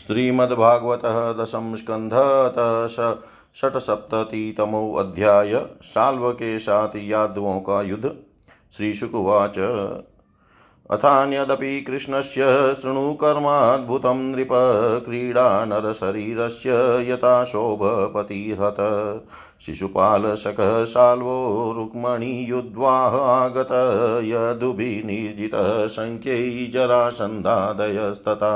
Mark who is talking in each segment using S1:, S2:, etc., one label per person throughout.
S1: श्रीमद्भागवत दशम स्कंध षट्सप्ततितमो अध्याय साथ यादवों का युद्ध। श्रीशुकुवाच। अथान्यदपि कृष्णस्य शृणुकर्माद्भुतं नृप क्रीडा नरशरीरस्य यथा शोभपतिहत शिशुपालशकः साल्वो रुक्मणीयुद्ध्वाः आगत यदुभिनिर्जितः शङ्ख्यै जरासन्धादयस्तथा।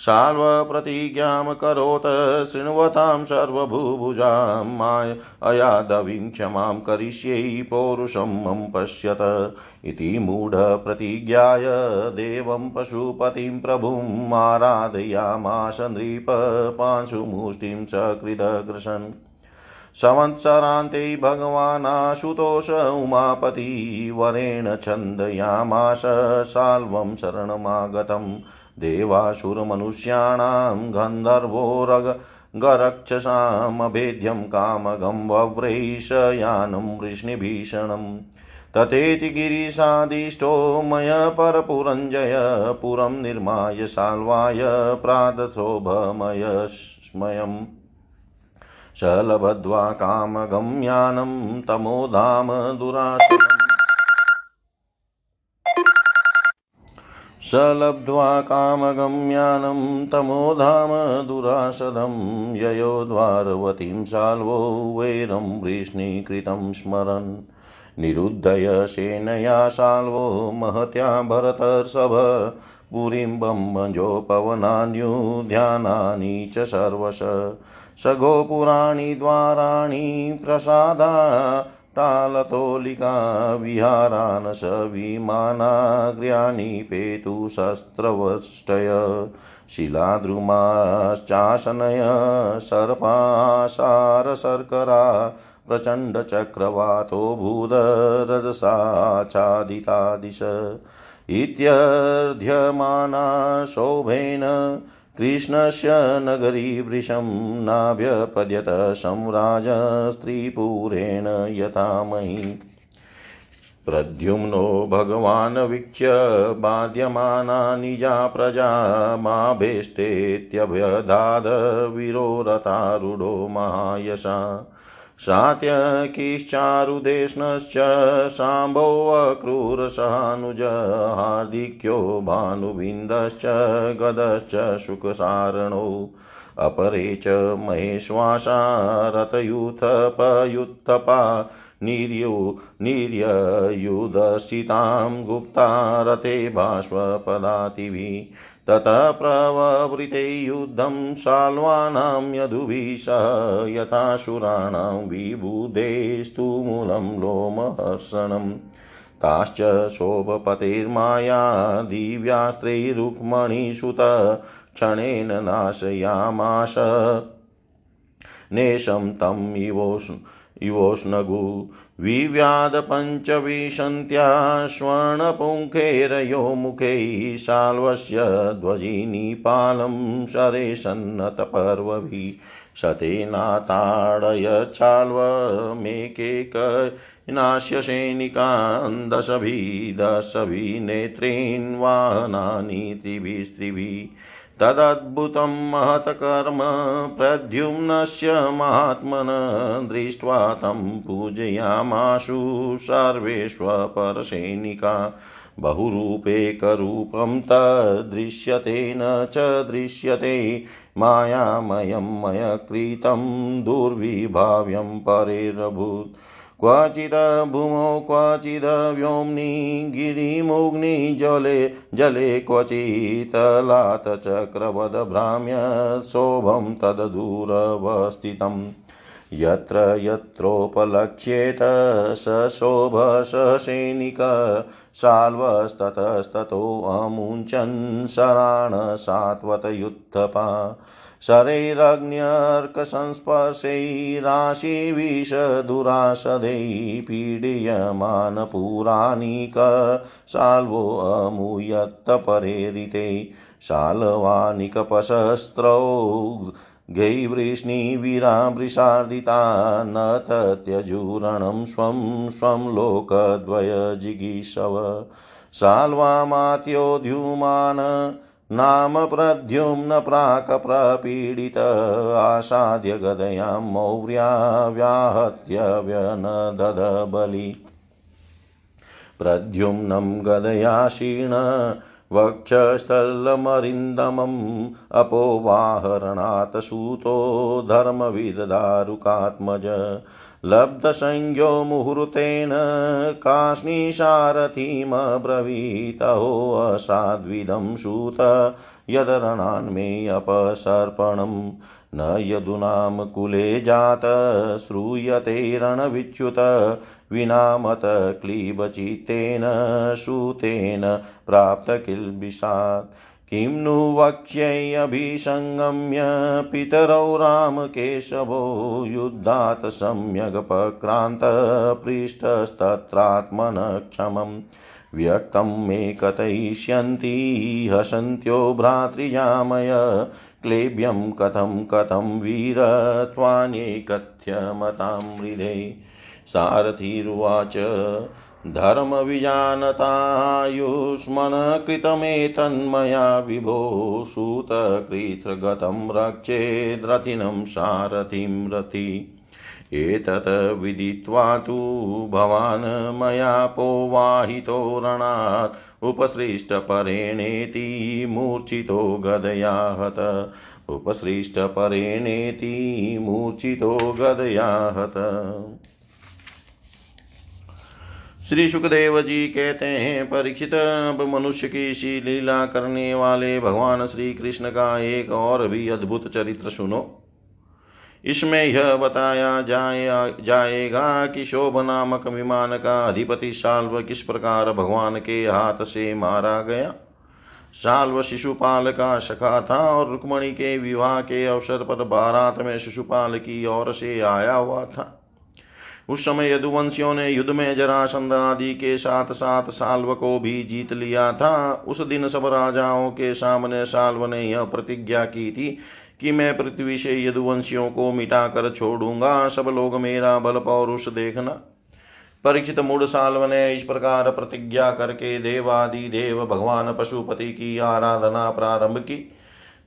S1: शाल्वप्रतिज्ञां करोत् शृण्वतां सर्वभूभुजां माय अयादवीं क्षमां करिष्यै पौरुषं मम पश्यत। इति मूढप्रतिज्ञाय देवं पशुपतिं प्रभुम् आराधयामाश नृपपांशुमुष्टिं सकृदग्रसन् संवत्सरान्ते भगवानाशुतोष उमापति वरेण छन्दयामाश साल्वं शरणमागतम् देवासुरमनुष्याणां गन्धर्वो रग गरक्षसामभेद्यं कामगं वव्रैशयानं वृष्णिभीषणम् तथेति गिरिशादिष्टो मय परपुरञ्जय पुरं निर्माय साल्वाय प्रातशोभमय स्मयम् स लभद्वा कामगम्यानं तमोधाम दुराशनम् स लब्ध्वा कामगम्यानं तमोधाम दुरासदं ययो द्वारवतीं साल्वो वैरं वृष्णीकृतं स्मरन्। निरुद्धय सेनया साल्वो महत्या भरतर्षभ पुरीं बम्बजोपवनान्युध्यानानि च सर्वश। स गोपुराणि द्वाराणि प्रसादा, टालतोलिका, विहारान् स विमानाग्र्याणि पेतुशस्त्रवष्टय शिलाद्रुमाश्चासनय सर्पासारशर्करा प्रचण्डचक्रवातो भूदरजसा दिश इत्यर्ध्यमाना शोभेन कृष्णस्य नगरी वृषं नाभ्यपद्यत सम्राज स्त्रीपुरेण यथा मयि प्रद्युम्नो भगवान् वीक्ष्य बाध्यमाना निजा प्रजा माभेष्टेत्यभ्यधाद विरोरतारूढो महायशा। सात्यकिश्चारुदेष्णश्च शाम्भोऽक्रूरसहानुज हार्दिक्यो भानुविन्दश्च गदश्च शुकसारणौ। अपरे च महेश्वासा रथयूथपयुत्थपा निर्यु निर्ययुधश्चितां गुप्ता रथे बाष्पपदातिभिः ततः प्रववृते युद्धं शाल्वानां यदुभिः सह यथासुराणां विबुधेस्तु मूलं लोमहर्षणम् ताश्च शोभपतेर्माया दिव्यास्त्रैरुक्मणिसुत क्षणेन नाशयामाश। नेशं तम् इवोष् इवोष्णगु विव्याधपञ्चविशन्त्या स्वर्णपुङ्खैरयो मुखैः शाल्वस्य ध्वजिनिपालं शरेशन्नतपर्वभिः शतेनाताडयच्छाल्वमेकेकनाश्य सैनिकान् दशभिः दशभिः नेत्रेन् वाहनानि त्रिभिस्त्रिभिः तदद्भुतं महत्कर्म प्रद्युम्नस्य महात्मन दृष्ट्वा तं पूजयामाशु सर्वेष्वपरसैनिका। बहुरूपेकरूपं तदृश्यते न च दृश्यते। मायामयं मयकृतं दुर्विभाव्यं परेरभूत्। क्वचिद् भूमौ क्वचिद् व्योम्नि गिरिमुग्निजले जले क्वचित्तलात् चक्रवद्भ्राम्य शोभं तद्दूरवस्थितम् यत्र यत्रोपलक्ष्येत स शोभ स सैनिक साल्वस्ततस्ततोऽमुञ्चन् शराण सात्वतयुत्थपा शरैरग्न्यर्कसंस्पर्शैराशिविषदुरासदैः पीड्यमानपुराणिक शाल्वोऽमुयत्तपरेरिते शालवानिकपशस्त्रौ गैवृष्णिवीराभृशार्दिता न तत्यजुरणं स्वं स्वं लोकद्वयजिगीषव शाल्वामात्योद्युमान् नाम प्रद्युम्न प्राक् प्रपीडित आसाद्य गदयां मौर्या व्याहत्य व्यनदद बलि। प्रद्युम्नं गदया क्षीण वक्षस्थलमरिन्दमम् अपोवाहरणात् सूतो धर्मविददारुकात्मज लब्धसंज्ञो मुहूर्तेन काष्णीसारथीमब्रवीतोऽसाद्विदं सूत यदरणान्मे अपसर्पणम्। न यदुनां कुले जात, श्रूयते रणविच्युत, विनामत क्लीबचित्तेन सूतेन प्राप्त किल्बिषात्। किं नु वक्ष्यैऽभिसङ्गम्य पितरौ रामकेशवो, युद्धात् सम्यगपक्रान्तपृष्ठस्तत्रात्मनः क्षमम् व्यक्तं मे कथयिष्यन्ति, हसन्त्यो भ्रातृजामय क्लेब्यं कथं कथं वीर त्वान्यैकथ्यमतां हृदे। सारथिरुवाच, धर्मविजानतायुष्मन्कृतमेतन्मया विभो सूतकृत्रगतं रक्षेद्रथिनं सारथिं रथि। एतत् विदित्वा तु भवान् मया पोवाहितो रणात् उपसृष्टपरेणेति मूर्छितो गदया हत उपसृष्टपरेणेति मूर्छितो गदया हत श्री सुखदेव जी कहते हैं, परीक्षित, अब मनुष्य की सी लीला करने वाले भगवान श्री कृष्ण का एक और भी अद्भुत चरित्र सुनो। इसमें यह बताया जाए, जाएगा कि शोभ नामक विमान का अधिपति साल्व किस प्रकार भगवान के हाथ से मारा गया? साल्व शिशुपाल का सखा था और रुक्मणी के विवाह के अवसर पर बारात में शिशुपाल की ओर से आया हुआ था। उस समय यदुवंशियों ने युद्ध में जरासंध आदि के साथ साथ साल्व को भी जीत लिया था। उस दिन सब राजाओं के सामने साल्व ने यह प्रतिज्ञा की थी कि मैं पृथ्वी से यदुवंशियों को मिटा कर छोड़ूँगा। सब लोग मेरा बल पौरुष देखना। परीक्षित मूड साल्व ने इस प्रकार प्रतिज्ञा करके देवादि देव भगवान पशुपति की आराधना प्रारंभ की।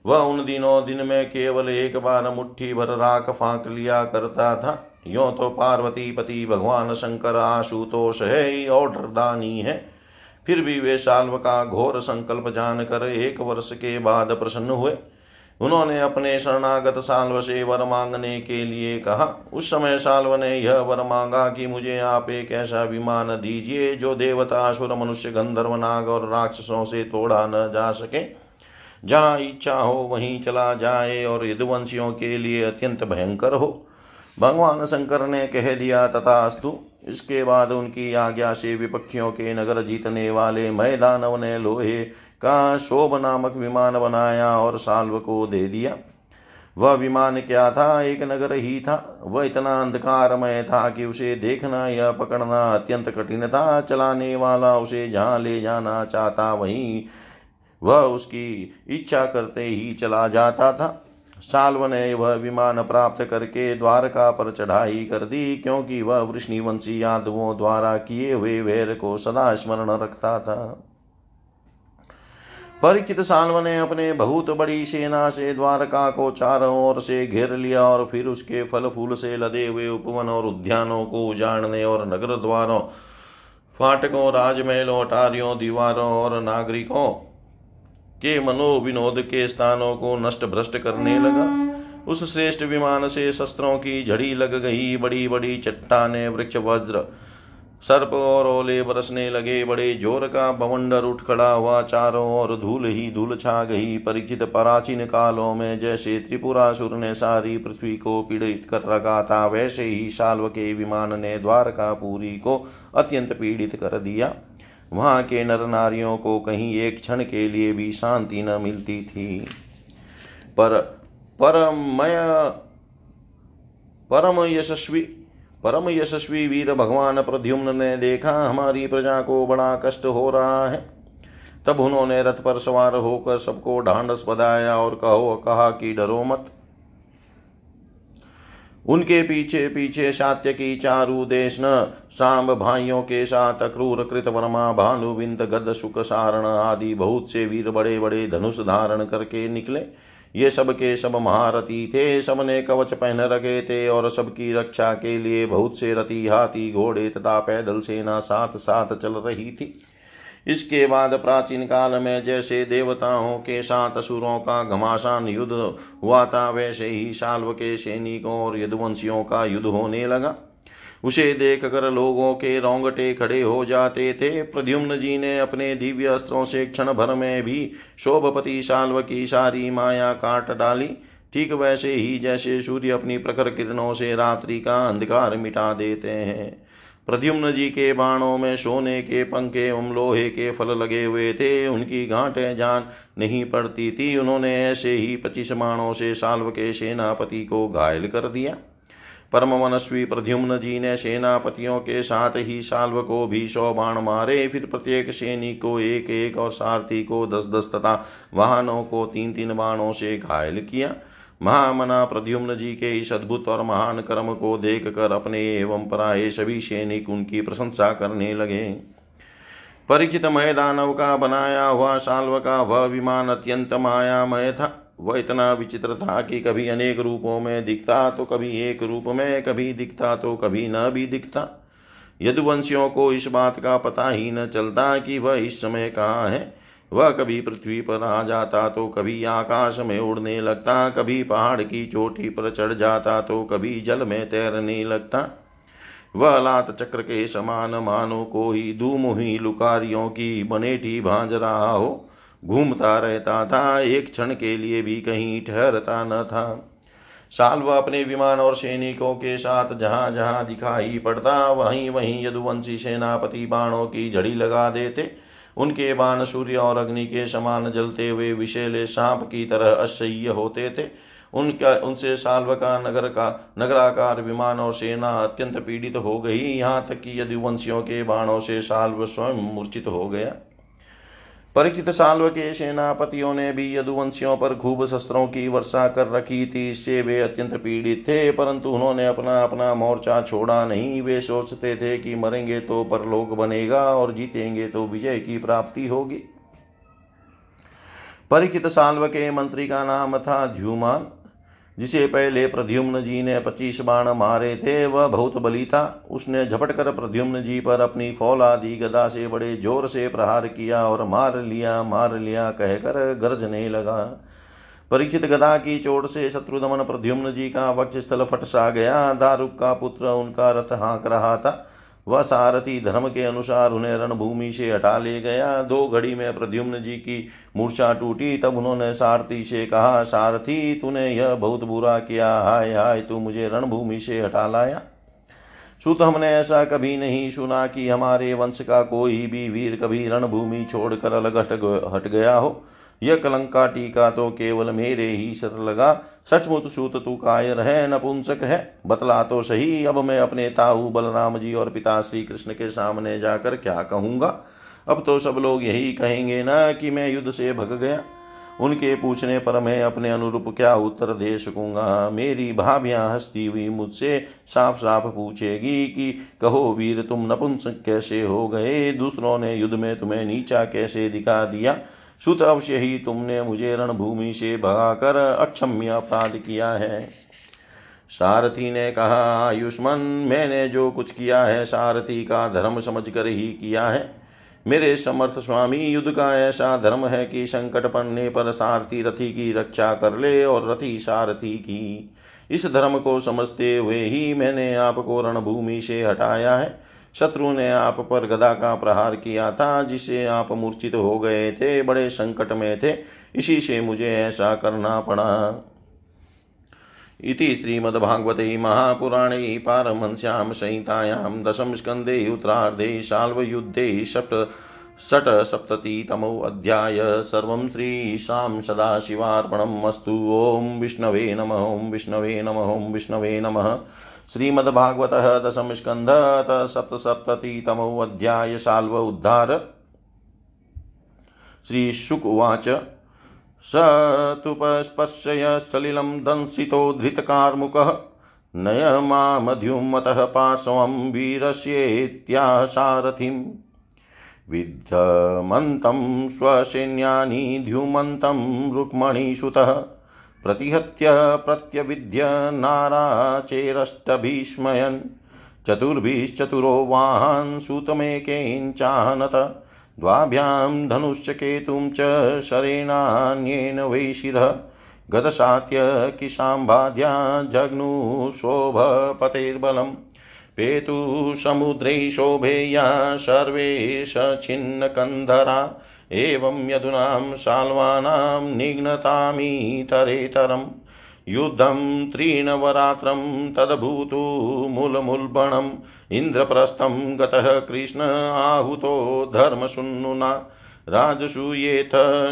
S1: वह उन दिनों दिन में केवल एक बार मुट्ठी भर राख फांक लिया करता था। यो तो पार्वती पति भगवान शंकर आशुतोष है, और डरदानी है। फिर भी वे साल्व का घोर संकल्प जानकर एक वर्ष के बाद प्रसन्न हुए। उन्होंने अपने शरणागत साल्व से वर मांगने के लिए कहा। उस समय साल्व ने यह वर मांगा कि मुझे आप एक ऐसा विमान दीजिए जो देवता, असुर, मनुष्य, गंधर्व, नाग और राक्षसों से तोड़ा न जा सके। जहाँ इच्छा हो वहीं चला जाए और यदुवंशियों के लिए अत्यंत भयंकर हो। भगवान शंकर ने कह दिया, तथास्तु इसके बाद उनकी आज्ञा से विपक्षियों के नगर जीतने वाले मैदानव ने लोहे का शोभ नामक विमान बनाया और साल्व को दे दिया। वह विमान क्या था? एक नगर ही था। वह इतना अंधकारमय था कि उसे देखना या पकड़ना अत्यंत कठिन था। चलाने वाला उसे जहाँ ले जाना चाहता, वहीं वह उसकी इच्छा करते ही चला जाता था। साल्व ने वह विमान प्राप्त करके द्वारका पर चढ़ाई कर दी, क्योंकि वह वृष्णिवंशी यादवों द्वारा किए हुए वैर को सदा स्मरण रखता था। परिचित साल्व ने अपने बहुत बड़ी सेना से द्वारका को चारों ओर से घेर लिया और फिर उसके फल फूल से लदे हुए उपवन और उद्यानों को उजाड़ने और नगर द्वारों, फाटकों, राजमहलों, अटारियों, दीवारों और नागरिकों के मनोविनोद के स्थानों को नष्ट भ्रष्ट करने लगा। उस श्रेष्ठ विमान से शस्त्रों की झड़ी लग गई। बड़ी बड़ी चट्टाने, वृक्ष, वज्र, सर्प और ओले बरसने लगे। बड़े ज़ोर का बवंडर उठ खड़ा हुआ। चारों ओर धूल ही धूल छा गई। परिचित प्राचीन कालों में जैसे त्रिपुरासुर ने सारी पृथ्वी को पीड़ित कर रखा था, वैसे ही शाल्व के विमान ने द्वारकापुरी को अत्यंत पीड़ित कर दिया। वहाँ के नर नारियों को कहीं एक क्षण के लिए भी शांति न मिलती थी। पर परमय परम यशस्वी परम यशस्वी वीर भगवान प्रद्युम्न ने देखा, हमारी प्रजा को बड़ा कष्ट हो रहा है। तब उन्होंने रथ पर सवार होकर सबको ढांढस बधाया और कहो, कहा कि डरो मत। उनके पीछे पीछे सात्य की चारु देश न, सांब भाइयों के साथ अक्रूर कृत वर्मा भानुविंद, गद, सुख, सारण आदि बहुत से वीर बड़े बड़े धनुष धारण करके निकले। ये सब के सब महारथी थे, सबने कवच पहन रखे थे और सबकी रक्षा के लिए बहुत से रथी हाथी घोड़े तथा पैदल सेना साथ साथ चल रही थी। इसके बाद प्राचीन काल में जैसे देवताओं के साथ असुरों का घमासान युद्ध हुआ था, वैसे ही साल्व के सैनिकों और यदुवंशियों का युद्ध होने लगा। उसे देख कर लोगों के रोंगटे खड़े हो जाते थे। प्रद्युम्न जी ने अपने दिव्य अस्त्रों से क्षण भर में भी शोभपति साल्व की सारी माया काट डाली। ठीक वैसे ही जैसे सूर्य अपनी प्रखर किरणों से रात्रि का अंधकार मिटा देते हैं। प्रद्युम्न जी के बाणों में सोने के पंखे एवं लोहे के फल लगे हुए थे, उनकी घाटें जान नहीं पड़ती थी। उन्होंने ऐसे ही पच्चीस बाणों से साल्व के सेनापति को घायल कर दिया। परम मनस्वी प्रद्युम्न जी ने सेनापतियों के साथ ही साल्व को भी सौ बाण मारे। फिर प्रत्येक सैनिक को एक एक और सारथी को दस दस तथा वाहनों को तीन तीन बाणों से घायल किया। महामना प्रद्युम्न जी के इस अद्भुत और महान कर्म को देख कर अपने एवं पराये सभी सैनिक उनकी प्रशंसा करने लगे। परिचित मैदानव का बनाया हुआ साल्व का वह विमान अत्यंत मायामय था। वह इतना विचित्र था कि कभी अनेक रूपों में दिखता तो कभी एक रूप में, कभी दिखता तो कभी न भी दिखता। यदुवंशियों को इस बात का पता ही न चलता कि वह इस समय कहाँ है। वह कभी पृथ्वी पर आ जाता तो कभी आकाश में उड़ने लगता, कभी पहाड़ की चोटी पर चढ़ जाता तो कभी जल में तैरने लगता। वह लात चक्र के समान मानो को ही धूमुही लुकारियों की बनेठी भांज रहा हो। घूमता रहता था, एक क्षण के लिए भी कहीं ठहरता न था। साल्व अपने विमान और सैनिकों के साथ जहाँ जहाँ दिखाई पड़ता, वहीं वहीं यदुवंशी सेनापति बाणों की झड़ी लगा देते। उनके बाण सूर्य और अग्नि के समान जलते हुए विशेले सांप की तरह असह्य होते थे। उनका, उनसे साल्व का नगर का, नगराकार विमान और सेना अत्यंत पीड़ित हो गई। यहाँ तक कि यदुवंशियों के बाणों से साल्व स्वयं मूर्छित हो गया। परिचित साल्व के सेनापतियों ने भी यदुवंशियों पर खूब शस्त्रों की वर्षा कर रखी थी। इससे वे अत्यंत पीड़ित थे, परंतु उन्होंने अपना अपना मोर्चा छोड़ा नहीं। वे सोचते थे कि मरेंगे तो परलोक बनेगा और जीतेंगे तो विजय की प्राप्ति होगी। परिचित साल्व के मंत्री का नाम था ध्युमान। जिसे पहले प्रद्युम्न जी ने पच्चीस बाण मारे थे, वह बहुत बली था। उसने झपट कर प्रद्युम्न जी पर अपनी फौलादी गदा से बड़े ज़ोर से प्रहार किया और मार लिया मार लिया कहकर गरजने लगा। परीक्षित गदा की चोट से शत्रुदमन प्रद्युम्न जी का वक्ष स्थल फट सा गया। दारुक का पुत्र उनका रथ हाँक रहा था। वह सारथी धर्म के अनुसार उन्हें रणभूमि से हटा ले गया। दो घड़ी में प्रद्युम्न जी की मूर्छा टूटी, तब उन्होंने सारथी से कहा, सारथी, तूने यह बहुत बुरा किया। हाय हाय, तू मुझे रणभूमि से हटा लाया। सुत हमने ऐसा कभी नहीं सुना कि हमारे वंश का कोई भी वीर कभी रणभूमि छोड़कर अलग हट गया हो। यह कलंका टीका तो केवल मेरे ही सर लगा। सचमुच सूत, तू कायर है नपुंसक है? बतला तो सही, अब मैं अपने ताऊ बलराम जी और पिता श्री कृष्ण के सामने जाकर क्या कहूँगा? अब तो सब लोग यही कहेंगे ना कि मैं युद्ध से भग गया। उनके पूछने पर मैं अपने अनुरूप क्या उत्तर दे सकूँगा? मेरी भाभियाँ हंसती हुई मुझसे साफ़ साफ़ पूछेगी कि कहो वीर, तुम नपुंसक कैसे हो गए? दूसरों ने युद्ध में तुम्हें नीचा कैसे दिखा दिया? सुत अवश्य ही तुमने मुझे रणभूमि से भगाकर अक्षम्य अपराध किया है। सारथी ने कहा, आयुष्मान, मैंने जो कुछ किया है, सारथी का धर्म समझ कर ही किया है। मेरे समर्थ स्वामी, युद्ध का ऐसा धर्म है कि संकट पड़ने पर सारथी रथी की रक्षा कर ले और रथी सारथी की। इस धर्म को समझते हुए ही मैंने आपको रणभूमि से हटाया है। शत्रु ने आप पर गदा का प्रहार किया था, जिसे आप मूर्छित हो गए थे, बड़े संकट में थे, इसी से मुझे ऐसा करना पड़ा। इति श्रीमद्भागवते महापुराणे पारमहंस्यां संहितायां दशमस्कन्धे उत्तरार्धे शाल्वयुद्धे सप्त षट्सप्ततितमोऽध्याय। सर्वं श्रीशां सदाशिवार्पणम् अस्तु। ॐ विष्णवे नमः, ॐ विष्णवे नमः, ॐ विष्णवे नमः। श्रीमद्भागवत दशम स्कंध सप्तसप्ततितमो अध्याय साल्व उद्धार। श्रीशुक उवाच स तुपस्पश्य सलिलं दंसितो धृतकार्मुकः नयमामध्युमतः पार्श्वं वीरस्येत्याह विद्धमन्तं स्वसैन्यानि द्युमन्तं रुक्मणीसुतः प्रतिहत्य प्रत्यविद्य नाराचेरष्टभीष्मयन्। चतुर्भिश्चतुरो वाहान् सूतमेकेञ्चानत द्वाभ्यां धनुश्च केतुं च शरेणान्येन वैशिध। गतसात्य किशाम्बाध्या जग्नुशोभपतेर्बलम् पेतुसमुद्रे शोभेया सर्वे सछिन्नकन्धरा एवं यदूनां शाल्वानां निघ्नतामीतरेतरम् युद्धं त्रीणवरात्रं तदभूतु मूलमुल्बणम्। इन्द्रप्रस्थं गतः कृष्ण आहूतो धर्मशून्नुना। राजसूयेथ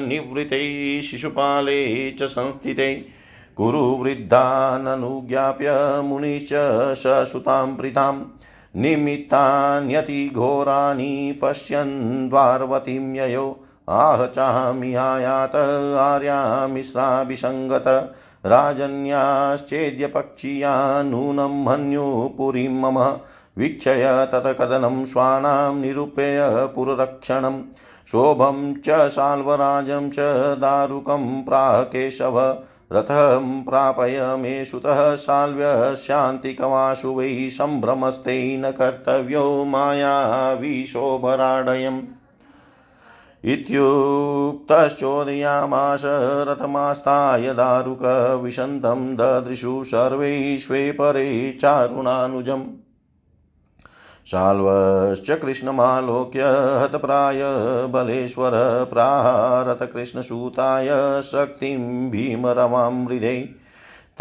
S1: निवृते शिशुपाले च संस्थिते। कुरु वृद्धाननुज्ञाप्य मुनिश्च ससुतां प्रीतां निमित्तान्यतिघोराणि पश्यन् द्वारवतीं ययो आह चामिहायात आर्यामिश्राभिसङ्गत राजन्याश्चेद्यपक्षीया नूनं मन्युपुरीं मम वीक्षय तत्कदनं श्वानां निरूपय पुररक्षणं शोभं च साल्वराजं च दारुकं प्राह केशव रथं प्रापय मे सुतः शाल्व्यशान्तिकवासु वै सम्भ्रमस्ते न कर्तव्यो मायाविशोभराडयम्। इत्युक्तश्चोदयामास रथमास्ताय दारुकविशन्तं ददृशु सर्वैश्वे परे चारुणानुजम्। शाल्वश्च कृष्णमालोक्य हतप्राय बलेश्वर प्राहारतकृष्णसूताय शक्तिं भीमरवां हृदे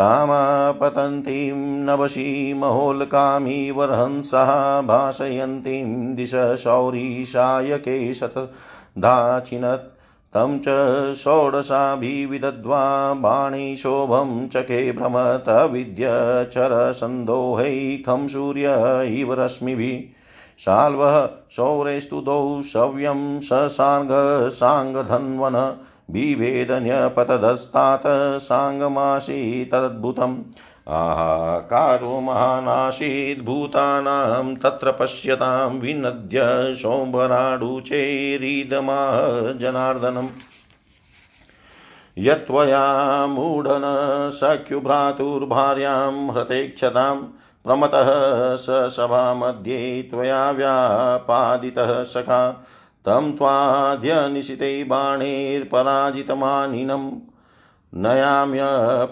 S1: तामापतन्तीं नवशीमहोल्कामीवरहंसः भाषयन्तीं दिश शौरीशायके शतधाचिनत् तं च षोडशाभिविदध्वा बाणैशोभं चके भ्रमत विद्यचरसन्दोहै सूर्य इव रश्मिभिः। शाल्वः शौरेस्तुतौ शव्यं ससाङ्गसाङ्गधन्वन बिभेदन्यपतधस्तात् साङ्गमासी तदद्भुतम् आहाकारो महानासीद्भूतानां तत्र पश्यतां विनद्य सोम्बराडुचेरीदमाह जनार्दनम् यत्त्वया मूढन सख्युभ्रातुर्भार्यां हृतेक्षतां प्रमतः स सभामध्ये त्वया व्यापादितः सखा। तं त्वाद्य निशिते बाणैर्पराजितमानिनम्। नयाम्य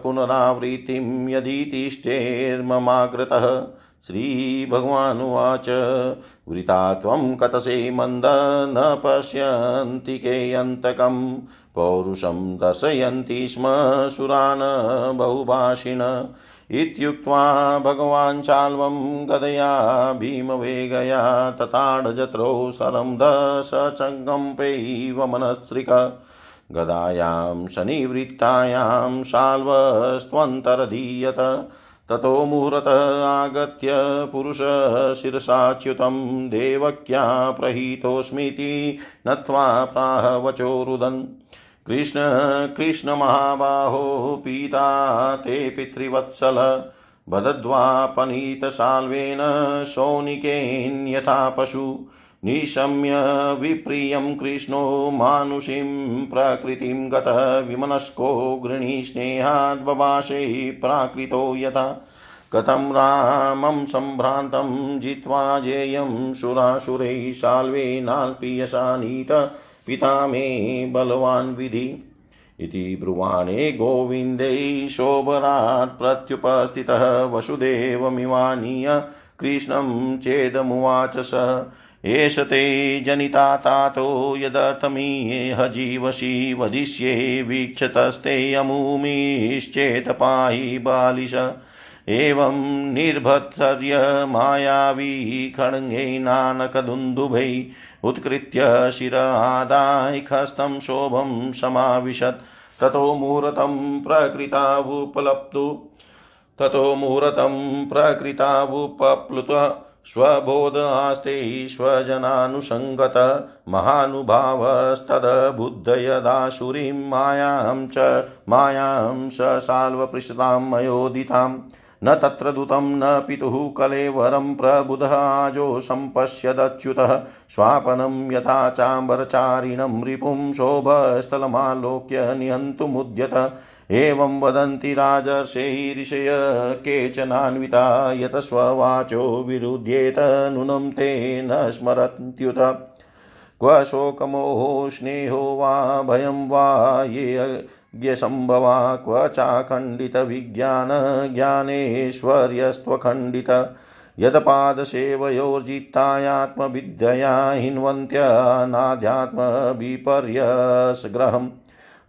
S1: पुनरावृत्तिं यदीतिष्ठेर्ममाग्रतः श्रीभगवानुवाच वृता त्वं कतसे मन्द न पश्यन्ति केऽन्तकं पौरुषं दर्शयन्ति स्म सुरान् बहुभाषिण। इत्युक्त्वा भगवान् चाल्वं गदया भीमवेगया तताडजत्रो सरं दशचकम्पैव मनस्त्रिक। गदायां शनिवृत्तायां शाल्वस्त्वन्तरधीयत, ततो मुहूर्तः आगत्य पुरुषशिरसाच्युतं देवक्या प्रहीतोऽस्मीति नत्वा प्राह वचो रुदन् कृष्ण, कृष्णमहाबाहो, पीता ते पितृवत्सल बदद्वापनीतशाल्वेन शौनिकेन्यथा पशु। निशम्य विप्रियं कृष्णो मानुषीं प्रकृतिं गतः विमनस्को गृणीस्नेहाद्बभाषे प्राकृतो यथा। कथं रामं सम्भ्रान्तं जित्वा जेयं सुरासुरैः शाल्वेनाल्पीयसानीत पिता मे बलवान् विधि। इति ब्रुवाणे गोविन्दै शोभरात् प्रत्युपस्थितः वसुदेवमिवानीय कृष्णं चेदमुवाच स एष ते जनिता तातो यदर्थमीह जीवसि वदिष्ये वीक्षतस्ते अमुमिश्चेत् पाहि बालिश। एवं निर्भत्सर्य मायावी खड्गेनानकदुन्दुभै उत्कृत्य शिर आदाय खस्तं शोभं समाविशत्। ततो मुहूर्तं प्रकृतावुपलप्तु ततो मुहूर्तं प्रकृतावुपप्लुत। स्वबोध आस्ते स्वजनानुसङ्गत महानुभावस्तदबुद्धयदाशुरीं मायां च मायां स साल्वपृष्ठां मयोदितां। न तत्र दूतं न पितुः कलेवरं प्रबुधः आजो सम्पश्यदच्युतः। स्वापनं यथा चाम्बरचारिणं रिपुं शोभस्थलमालोक्य निहन्तुमुद्यत। एवं वदन्ति राजर्षैरिषय केचनान्विता यत स्ववाचो विरुध्येत नूनं ते न स्मरन्त्युत। क्व शोकमोहो स्नेहो वा भयं वा ये यज्ञसम्भवा क्व चाखण्डितविज्ञानज्ञानेश्वर्यस्त्वखण्डित। यत्पादसेवयोर्जितायात्मविद्यया हिन्वन्त्यनाध्यात्मविपर्यसग्रहम्।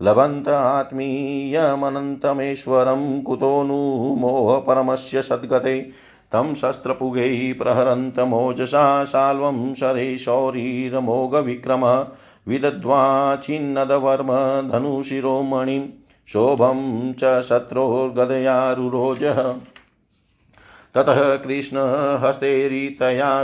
S1: लभन्त आत्मीयमनन्तमेश्वरं कुतो नु मोहपरमस्य सद्गते, तं शस्त्रपुगैः प्रहरन्तमोजसा साल्वं शरे शौरीरमोघविक्रमः विदध्वा छिन्नदवर्म धनुशिरोमणिं शोभं च शत्रोर्गदयारुरोजः। ततः कृष्णहस्तैरितया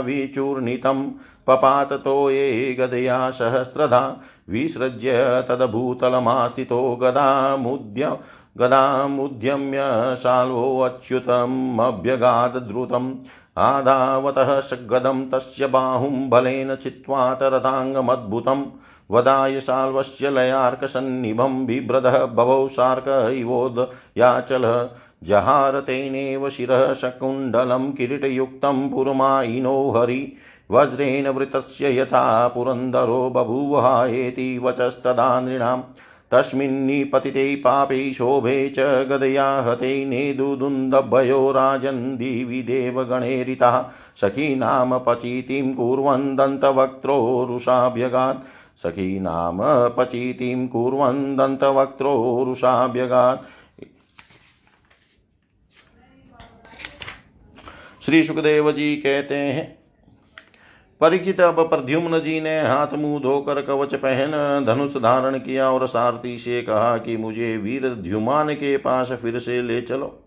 S1: विचूर्णितं पपाततो ये गदया सहस्रधा, विसृज्य तदभूतलमास्थितो गदामुद्य, गदामुद्यम्य शाल्वोऽच्युतमभ्यगादद्रुतम् आदावतः सगदं तस्य बाहुं बलेन चित्वा तरताङ्गमद्भुतम्। वदाय शाल्वस्य लयार्कसन्निभं बिभ्रदः बभौ शार्क इवोदयाचलः जहार तेनेव शिरः शकुण्डलं किरीटयुक्तं पुरमायिनो हरि। वज्रेण वृतस्य यथा पुरन्दरो बभूवहायेति वचस्तदा नृणाम्। तस्मिन्निपतिते पापे शोभे च गदया हते नेदुदुन्दभयो राजन् दिवि देवगणेरितः। सखीनाम पचितिं कुर्वन् दन्तवक्त्रो रुषाभ्यगात्। सखी नाम पचितिं कुर्वन् दन्तवक्त्रोरुषाभ्यगात् श्री सुखदेव जी कहते हैं परीक्षित अब प्रद्युम्न जी ने हाथ मुँह धोकर कवच पहन, धनुष धारण किया और सारथी से कहा कि मुझे वीर ध्युमान के पास फिर से ले चलो।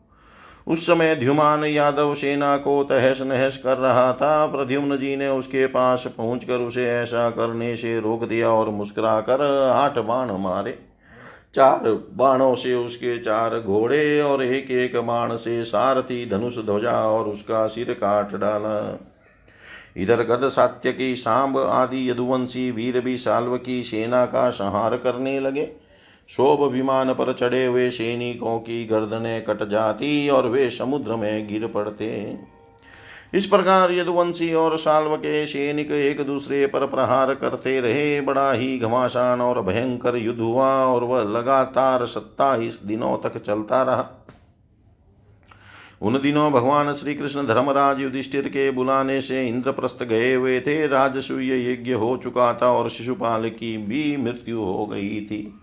S1: उस समय ध्युमान यादव सेना को तहस नहस कर रहा था। प्रद्युम्न जी ने उसके पास पहुंचकर उसे ऐसा करने से रोक दिया और मुस्कुरा कर आठ बाण मारे। चार बाणों से उसके चार घोड़े और एक एक बाण से सारथी धनुष ध्वजा और उसका सिर काट डाला। इधर गद सात्य की सांब आदि यदुवंशी वीर भी साल्व की सेना का संहार करने लगे। शोभ विमान पर चढ़े हुए सैनिकों की गर्दनें कट जाती और वे समुद्र में गिर पड़ते। इस प्रकार यदुवंशी और साल्व के सैनिक एक दूसरे पर प्रहार करते रहे। बड़ा ही घमासान और भयंकर युद्ध हुआ और वह लगातार सत्ताईस दिनों तक चलता रहा। उन दिनों भगवान श्री कृष्ण धर्मराज युधिष्ठिर के बुलाने से इंद्रप्रस्थ गए हुए थे। राजसूय यज्ञ हो चुका था और शिशुपाल की भी मृत्यु हो गई थी।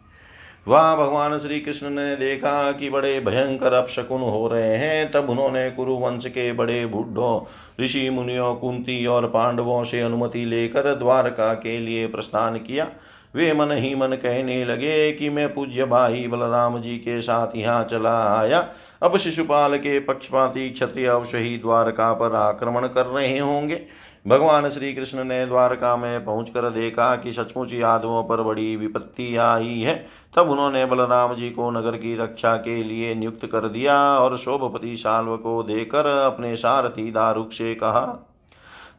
S1: वह, भगवान श्री कृष्ण ने देखा कि बड़े भयंकर अपशकुन हो रहे हैं। तब उन्होंने कुरुवंश के बड़े बुढ़ों, ऋषि मुनियों, कुंती और पांडवों से अनुमति लेकर द्वारका के लिए प्रस्थान किया। वे मन ही मन कहने लगे कि मैं पूज्य भाई बलराम जी के साथ यहाँ चला आया। अब शिशुपाल के पक्षपाती क्षत्रिय अवश्य ही द्वारका पर आक्रमण कर रहे होंगे। भगवान श्री कृष्ण ने द्वारका में पहुंचकर देखा कि सचमुच यादवों पर बड़ी विपत्ति आई है। तब उन्होंने बलराम जी को नगर की रक्षा के लिए नियुक्त कर दिया और शोभपति साल्व को देकर अपने सारथी दारुक से कहा,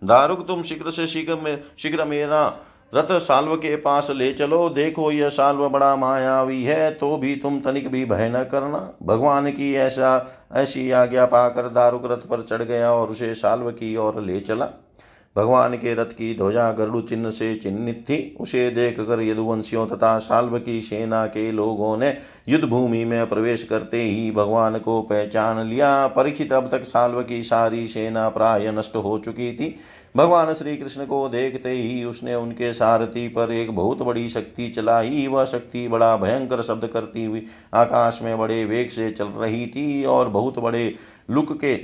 S1: दारुक, तुम शीघ्र से शीघ्र में शीघ्र मेरा रथ साल्व के पास ले चलो, देखो यह साल्व बड़ा मायावी है तो भी तुम तनिक भी भय न करना। भगवान की ऐसा, ऐसी आज्ञा पाकर दारुक रथ पर चढ़ गया और उसे साल्व की ओर ले चला। भगवान के रथ की ध्वजा गरुड़ चिन्ह से चिन्हित थी। उसे देख कर यदुवंशियों तथा साल्व की सेना के लोगों ने युद्ध भूमि में प्रवेश करते ही भगवान को पहचान लिया। परीक्षित अब तक साल्व की सारी सेना प्राय नष्ट हो चुकी थी। भगवान श्री कृष्ण को देखते ही उसने उनके सारथी पर एक बहुत बड़ी शक्ति चलाई। वह शक्ति बड़ा भयंकर शब्द करती हुई आकाश में बड़े वेग से चल रही थी और बहुत बड़े लुक के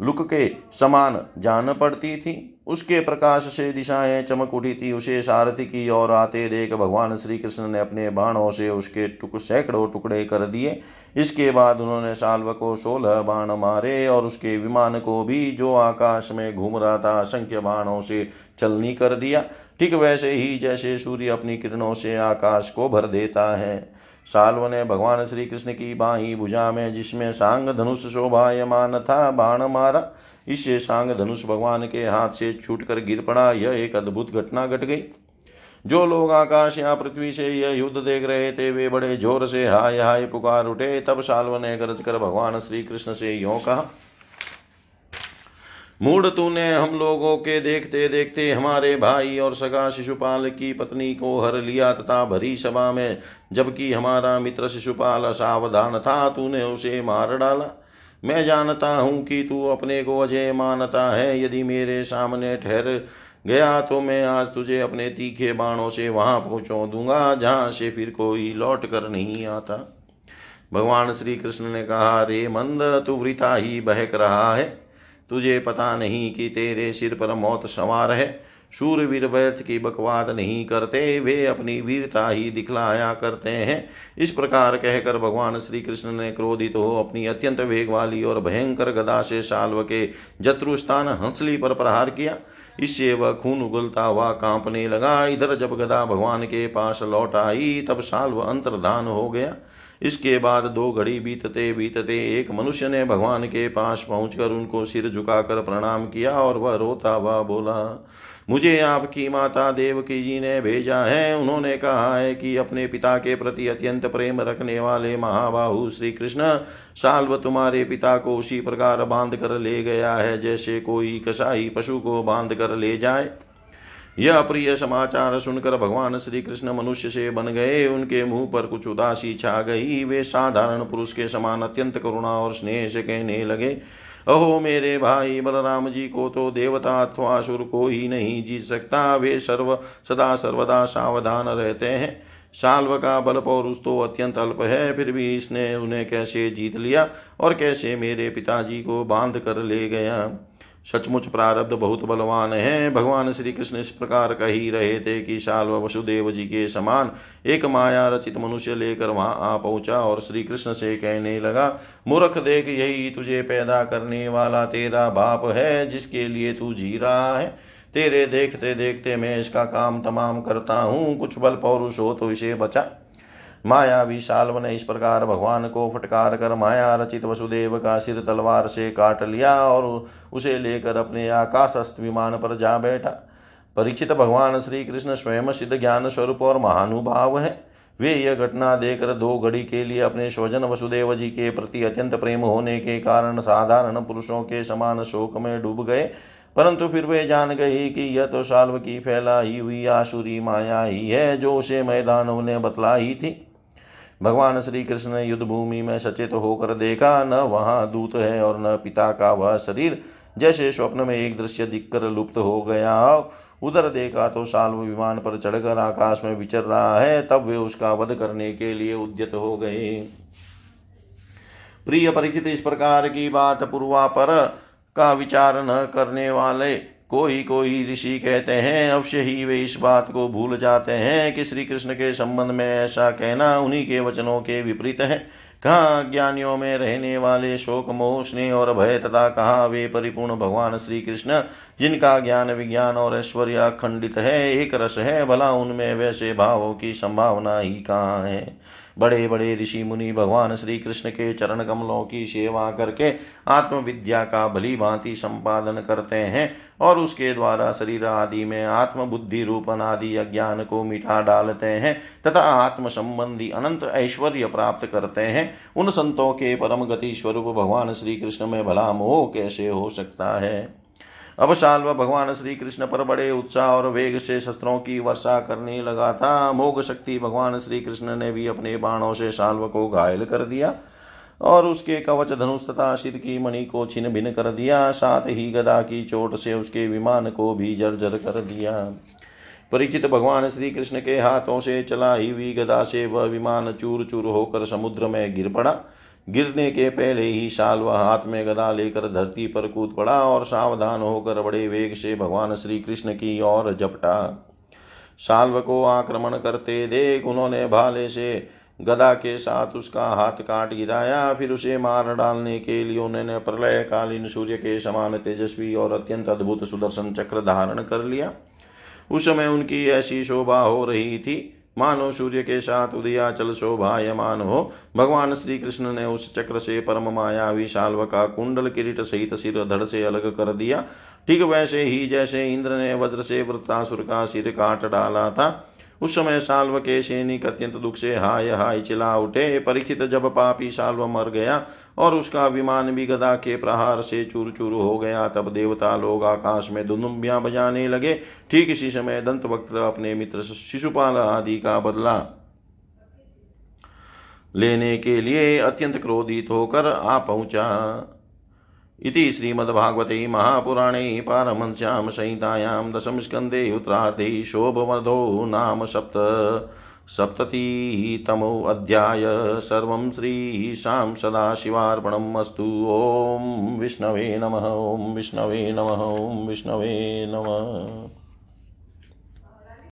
S1: लुक के समान जान पड़ती थी। उसके प्रकाश से दिशाएँ चमक उठी थी। उसे सारथी की ओर आते देख भगवान श्री कृष्ण ने अपने बाणों से उसके टुक सैकड़ों टुकड़े कर दिए। इसके बाद उन्होंने साल्व को सोलह बाण मारे और उसके विमान को भी जो आकाश में घूम रहा था, असंख्य बाणों से चलनी कर दिया। ठीक वैसे ही जैसे सूर्य अपनी किरणों से आकाश को भर देता है। साल्व ने भगवान श्री कृष्ण की बाई भुजा में, जिसमें सांग धनुष शोभायमान था बाण मारा। इससे सांग धनुष भगवान के हाथ से छूट कर गिर पड़ा। यह एक अद्भुत घटना घट गट गई। जो लोग आकाश या पृथ्वी से यह युद्ध देख रहे थे, वे बड़े ज़ोर से हाय हाय पुकार उठे। तब साल्व ने गरज कर भगवान श्री कृष्ण से यो कहा मूड तूने हम लोगों के देखते देखते हमारे भाई और सगा शिशुपाल की पत्नी को हर लिया तथा भरी सभा में, जबकि हमारा मित्र शिशुपाल असावधान था, तूने उसे मार डाला। मैं जानता हूँ कि तू अपने को अजय मानता है, यदि मेरे सामने ठहर गया तो मैं आज तुझे अपने तीखे बाणों से वहाँ पहुँचा दूँगा, जहाँ से फिर कोई लौट कर नहीं आता। भगवान श्री कृष्ण ने कहा, रे मंद, तू वृथा ही बहक रहा है। तुझे पता नहीं कि तेरे सिर पर मौत सवार है। शूरवीर व्यर्थ की बकवाद नहीं करते, वे अपनी वीरता ही दिखलाया करते हैं। इस प्रकार कहकर भगवान श्री कृष्ण ने क्रोधित हो अपनी अत्यंत वेग वाली और भयंकर गदा से साल्व के जत्रुस्थान हंसली पर प्रहार किया। इससे वह खून उगलता हुआ कांपने लगा। इधर जब गदा भगवान के पास लौट आई, तब साल्व अंतर्धान हो गया। इसके बाद दो घड़ी बीतते बीतते एक मनुष्य ने भगवान के पास पहुंचकर उनको सिर झुकाकर प्रणाम किया और वह रोता हुआ बोला, मुझे आपकी माता देवकी जी ने भेजा है। उन्होंने कहा है कि अपने पिता के प्रति अत्यंत प्रेम रखने वाले महाबाहु श्री कृष्ण साल्व तुम्हारे पिता को उसी प्रकार बाँध कर ले गया है, जैसे कोई कसाई पशु को बाँध कर ले जाए। यह प्रिय समाचार सुनकर भगवान श्री कृष्ण मनुष्य से बन गए। उनके मुँह पर कुछ उदासी छा गई। वे साधारण पुरुष के समान अत्यंत करुणा और स्नेह से कहने लगे, अहो मेरे भाई, बलराम जी को तो देवता अथवा असुर को ही नहीं जीत सकता। वे सर्व, सदा सर्वदा सावधान रहते हैं। साल्व का बल पौरुष तो अत्यंत अल्प है। फिर भी इसने उन्हें कैसे जीत लिया और कैसे मेरे पिताजी को बाँध कर ले गया? सचमुच प्रारब्ध बहुत बलवान है। भगवान श्री कृष्ण इस प्रकार कह ही रहे थे कि शाल्व वसुदेव जी के समान एक माया रचित मनुष्य लेकर वहाँ आ पहुँचा और श्री कृष्ण से कहने लगा, मूर्ख देख, यही तुझे पैदा करने वाला तेरा बाप है, जिसके लिए तू जी रहा है। तेरे देखते देखते मैं इसका काम तमाम करता हूँ। कुछ बल पौरुष हो तो इसे बचा। माया विशाल ने इस प्रकार भगवान को फटकार कर माया रचित वसुदेव का सिर तलवार से काट लिया और उसे लेकर अपने आकाशस्थ विमान पर जा बैठा। परीक्षित भगवान श्री कृष्ण स्वयं सिद्ध ज्ञान स्वरूप और महानुभाव है। वे यह घटना देकर दो घड़ी के लिए अपने स्वजन वसुदेव जी के प्रति अत्यंत प्रेम होने के कारण साधारण पुरुषों के समान शोक में डूब गए। परंतु फिर वे जान गए कि यह तो साल्व की फैलाई हुई आसुरी माया ही है, जो उसे मैदानों ने बतलाई थी। भगवान श्री कृष्ण ने युद्ध भूमि में सचेत होकर देखा, न वहाँ दूत है और न पिता का वह शरीर। जैसे स्वप्न में एक दृश्य दिखकर लुप्त हो गया। उधर देखा तो साल्व विमान पर चढ़कर आकाश में विचर रहा है। तब वे उसका वध करने के लिए उद्यत हो गए। प्रिय परिचित, इस प्रकार की बात पूर्वापर का विचार न करने वाले कोई कोई ऋषि कहते हैं, अवश्य ही वे इस बात को भूल जाते हैं कि श्री कृष्ण के संबंध में ऐसा कहना उन्हीं के वचनों के विपरीत है। कहाँ ज्ञानियों में रहने वाले शोक मोह, स्नेह और भय तथा कहाँ वे परिपूर्ण भगवान श्री कृष्ण जिनका ज्ञान विज्ञान और ऐश्वर्य खंडित है, एक रस है, भला उनमें वैसे भावों की संभावना ही कहाँ है। बड़े बड़े ऋषि मुनि भगवान श्री कृष्ण के चरण कमलों की सेवा करके आत्मविद्या का भली भांति संपादन करते हैं और उसके द्वारा शरीर आदि में आत्म बुद्धि रूपन आदि अज्ञान को मिटा डालते हैं तथा आत्म संबंधी अनंत ऐश्वर्य प्राप्त करते हैं। उन संतों के परम गति स्वरूप भगवान श्री कृष्ण में भला मोह कैसे हो सकता है? अब शाल्व भगवान श्री कृष्ण पर बड़े उत्साह और वेग से शस्त्रों की वर्षा करने लगा था। मोग शक्ति भगवान श्री कृष्ण ने भी अपने बाणों से शाल्व को घायल कर दिया और उसके कवच धनुष तथा सिर की मणि को छिन भिन कर दिया। साथ ही गदा की चोट से उसके विमान को भी जर्जर कर दिया। परिचित भगवान श्री कृष्ण के हाथों से चलाई हुई गदा से वह विमान चूर चूर होकर समुद्र में गिर पड़ा। गिरने के पहले ही साल वह हाथ में गदा लेकर धरती पर कूद पड़ा और सावधान होकर बड़े वेग से भगवान श्री कृष्ण की ओर जपटा साल्व को आक्रमण करते देख उन्होंने भाले से गदा के साथ उसका हाथ काट गिराया, फिर उसे मार डालने के लिए उन्होंने प्रलय कालीन सूर्य के समान तेजस्वी और अत्यंत अद्भुत सुदर्शन चक्र धारण कर लिया। उस समय उनकी ऐसी शोभा हो रही थी मानो सूर्य के साथ उदयाचल शोभायमान हो। भगवान श्री कृष्ण ने उस चक्र से परम माया विशाल्व का कुंडल किरीट सहित सिर धड़ से अलग कर दिया। ठीक वैसे ही जैसे इंद्र ने वज्र से वृत्तासुर का सिर काट डाला था उस समय साल्व के सैनिक अत्यंत दुख से हाय हाय चिल्ला उठे। परीक्षित जब पापी साल्व मर गया और उसका विमान भी गदा के प्रहार से चूर चूर हो गया, तब देवता लोग आकाश में दुनुम्बियाँ बजाने लगे। ठीक इसी समय दंत वक्त अपने मित्र शिशुपाल आदि का बदला लेने के लिए अत्यंत क्रोधित होकर आ पहुँचा। इति श्रीमद्भागवते महापुराणे पारमंस्यां संहितायां दशमस्कन्धे उत्तरार्धे शोभवर्धो नाम सप्त सप्ततितमोऽध्याय सर्वं श्रीशां सदाशिवार्पणम् अस्तु। ॐ विष्णवे नमः, ॐ विष्णवे नमः, ॐ विष्णवे नमः।